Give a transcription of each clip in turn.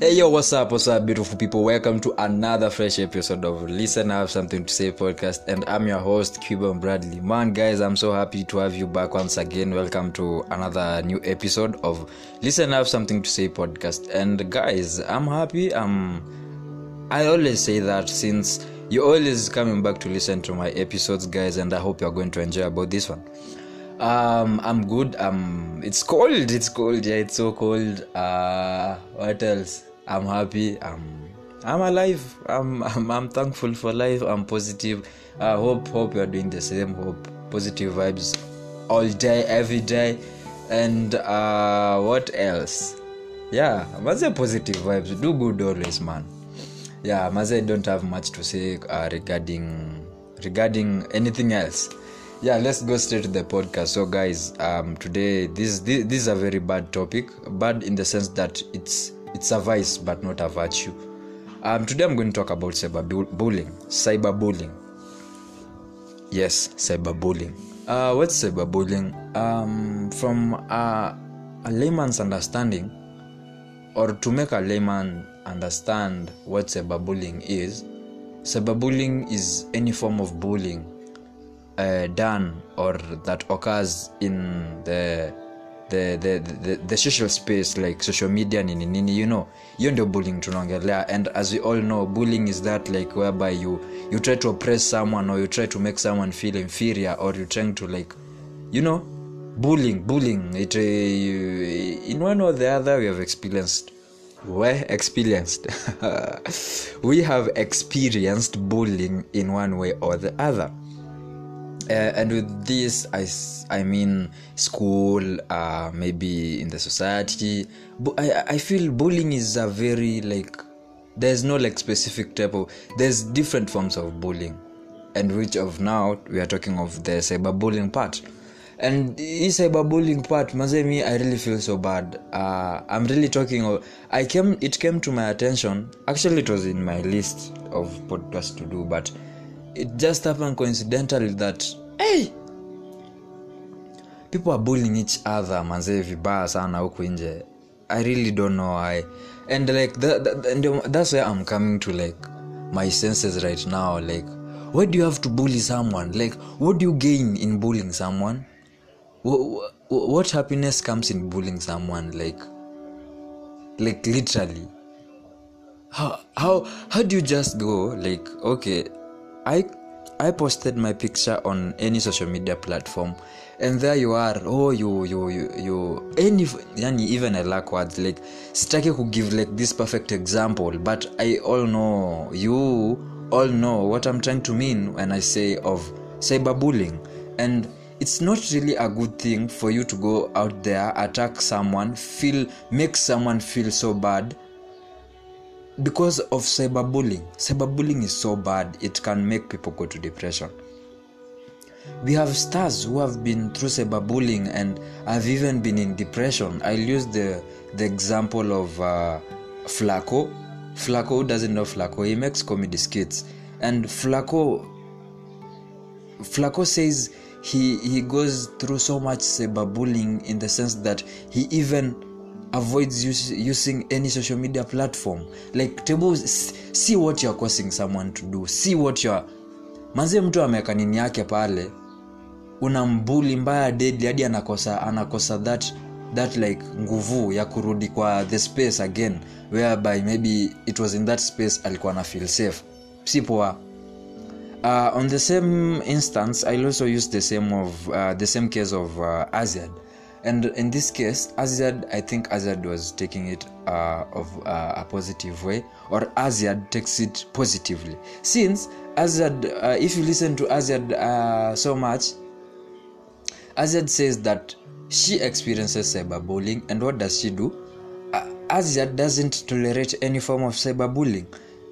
Hey yo, what's up? What's up, beautiful people? Welcome to another fresh episode of Listen. I have something to say podcast, and I'm your host, Cuban Bradley. Man, guys, I'm so happy to have you back once again. Welcome to another new episode of Listen. I have something to say podcast, and guys, I'm happy. I'm. I always say that since you're always coming back to listen to my episodes, guys, and I hope you're going to enjoy about this one. Um, I'm good. Um, it's cold. It's cold. Yeah, it's so cold. Uh, what else? I'm happy. I'm, I'm alive. I'm, I'm, I'm thankful for life. I'm positive. I hope, hope you're doing the same. Hope positive vibes all day, every day. And uh, what else? Yeah, maze positive vibes. Do good always, man. Yeah, maze don't have much to say uh, regarding regarding anything else yeah let's go straight to the podcast. So guys um today this, this this is a very bad topic. Bad in the sense that it's it's a vice but not a virtue. Um today i'm going to talk about cyberbullying cyberbullying. Yes cyberbullying. Uh what's cyberbullying? Um from uh, a layman's understanding or to make a layman understand what cyberbullying is cyberbullying is any form of bullying uh, done or that occurs in the the, the, the, the social space like social media nini nini you know. Hiyo ndio bullying tunaongelea. And as we all know bullying is that like whereby you you try to oppress someone or you try to make someone feel inferior or you trying to like you know bullying bullying. It uh, in one or the other we have experienced we experienced. We have experienced bullying in one way or the other uh, and with this I, I mean school uh, maybe in the society but I, I feel bullying is a very like there's no like specific type of there's different forms of bullying. And which of now we are talking of the cyberbullying part. And this cyberbullying part mazemi i really feel so bad. Uh, i'm really talking of, i came it came to my attention. Actually it was in my list of podcasts to do but it just happened coincidentally that hey people are bullying each other manzee vibaya sana huku nje. I really don't know why. And like that, that, that's where i'm coming to like my senses right now like why do you have to bully someone? Like what do you gain in bullying someone? What, what happiness comes in bullying someone like like literally? How how how do you just go like okay i i posted my picture on any social media platform and there you are. Oh you you you, any yani even i lack words like sitaki ku give like this perfect example but i all know you all know what i'm trying to mean when i say of cyberbullying. And it's not really a good thing for you to go out there attack someone feel make someone feel so bad because of cyberbullying cyberbullying is so bad it can make people go to depression. We have stars who have been through cyberbullying and have even been in depression. I'll use the the example of uh, Flaqo Flaqo doesn't know Flaqo he makes comedy skits. And Flaqo Flaqo says he he goes through so much cyberbullying in the sense that he even avoids use, using any social media platform. Like table see what youare causing someone to do. See what youare manzie mtu ameweka nini yake pale unambuli mbaya deadly hadi anakosa anakosa that that like nguvu ya kurudi kwa the space again whereby maybe it was in that space alikuwa na feel safe. Si uh, on the same instance i'll also use the same of uh, the same case of uh, aziad and in this case Azziad i think Azziad was taking it uh, of uh, a positive way or Azziad takes it positively. Since Azziad uh, if you listen to Azziad uh, so much Azziad says that she experiences cyberbullying and what does she do? Uh, Azziad doesn't tolerate any form of cyberbullying.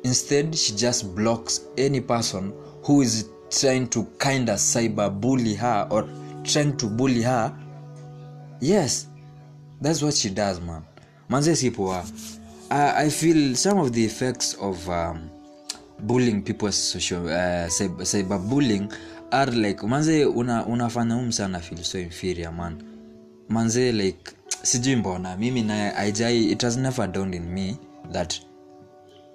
Instead she just blocks any person who is trying to kind of cyberbully her or trying to bully her yes that's what she does man. Manze sipoa I, i feel some of the effects of um, bullying people social uh, cyber, cyberbullying are like manze una, unafanya um sana feel so inferior man. Manze like sijui mbona mimi naye aijai it has never dawned in me that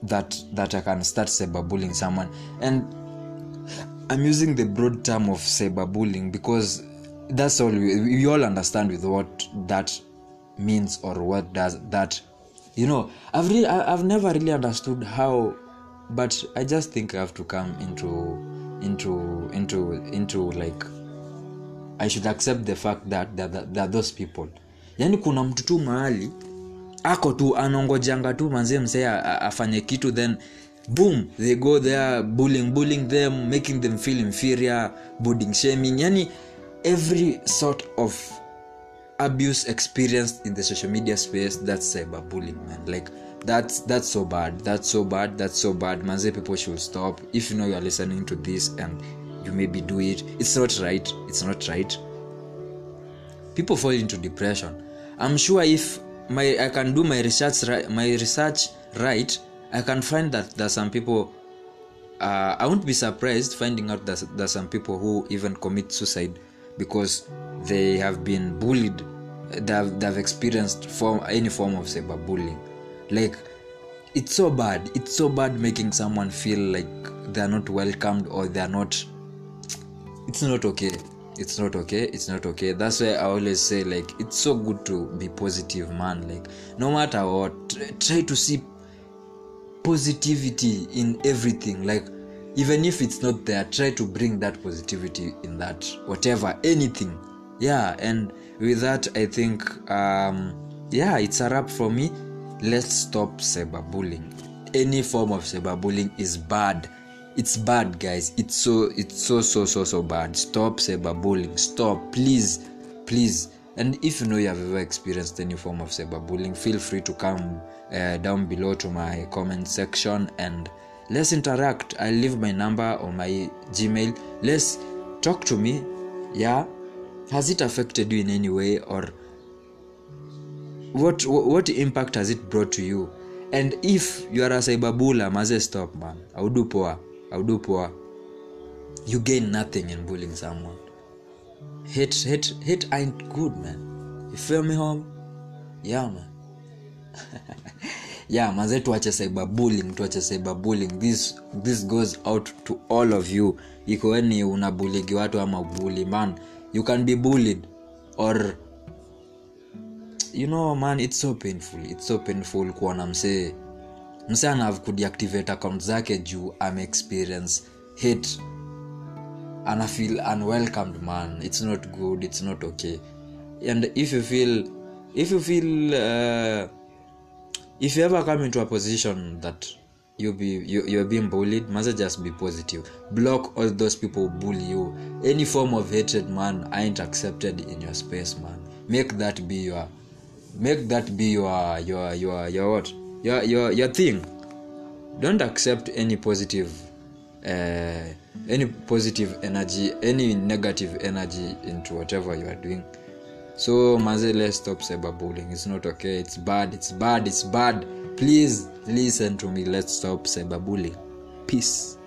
that that i can start cyberbullying someone. And i'm using the broad term of cyberbullying because that's all we, we all understand with what that means or what does that you know i've really i've never really understood how but i just think i have to come into into into into like i should accept the fact that that, that, that those people yani kuna mtu tu mahali ako tu anongojanga tu manzie msee afanye kitu then boom they go there bullying bullying them making them feel inferior boarding shaming yani every sort of abuse experienced in the social media space that's cyberbullying man. Like that's that's so bad. That's so bad. That's so bad. Manze people should stop. If you know you're listening to this and you maybe do it it's not right. It's not right. People fall into depression. I'm sure if my i can do my research right my research right i can find that there's some people uh, i won't be surprised finding out that there's some people who even commit suicide because they have been bullied they have, they have experienced form, any form of cyberbullying. Like it's so bad it's so bad making someone feel like they're not welcomed or they're not it's not okay. It's not okay it's not okay. That's why i always say like it's so good to be positive man. Like no matter what try, try to see positivity in everything. Like even if it's not there try to bring that positivity in that whatever anything. Yeah and with that i think um yeah it's a wrap for me. Let's stop cyberbullying. Any form of cyberbullying is bad. It's bad guys. It's so it's so so so so bad. Stop cyberbullying. Stop. Please please. And if you know you have ever experienced any form of cyberbullying feel free to come uh, down below to my comment section and let's interact. I'll leave my number on my gmail. Let's talk to me. Yeah has it affected you in any way or what what impact has it brought to you? And if you are a cyberbula maze stop man. Audu poa audu poa. You gain nothing in bullying someone. Hate hate hate ain't good man. You feel me home yeah man yeah manze tuache cyberbullying tuache cyberbullying. This this goes out to all of you. Ikoweni unabuligi watu ama bully man. You can be bullied or you know man it's so painful. It's so painful kuona msee. Msee anave kudeactivate account zake juu ame experience hate. Ana feel unwelcomed man. It's not good it's not okay. And if you feel if you feel uh, if you ever come into a position that you be you, you're being bullied must just be positive. Block all those people who bully you. Any form of hatred man ain't accepted in your space man. Make that be your make that be your your your your what? Your your your thing. Don't accept any positive uh, any positive energy any negative energy into whatever you are doing so maze let's stop cyberbullying. It's not okay. It's bad. It's bad. It's bad. Please listen to me. Let's stop cyberbullying. Peace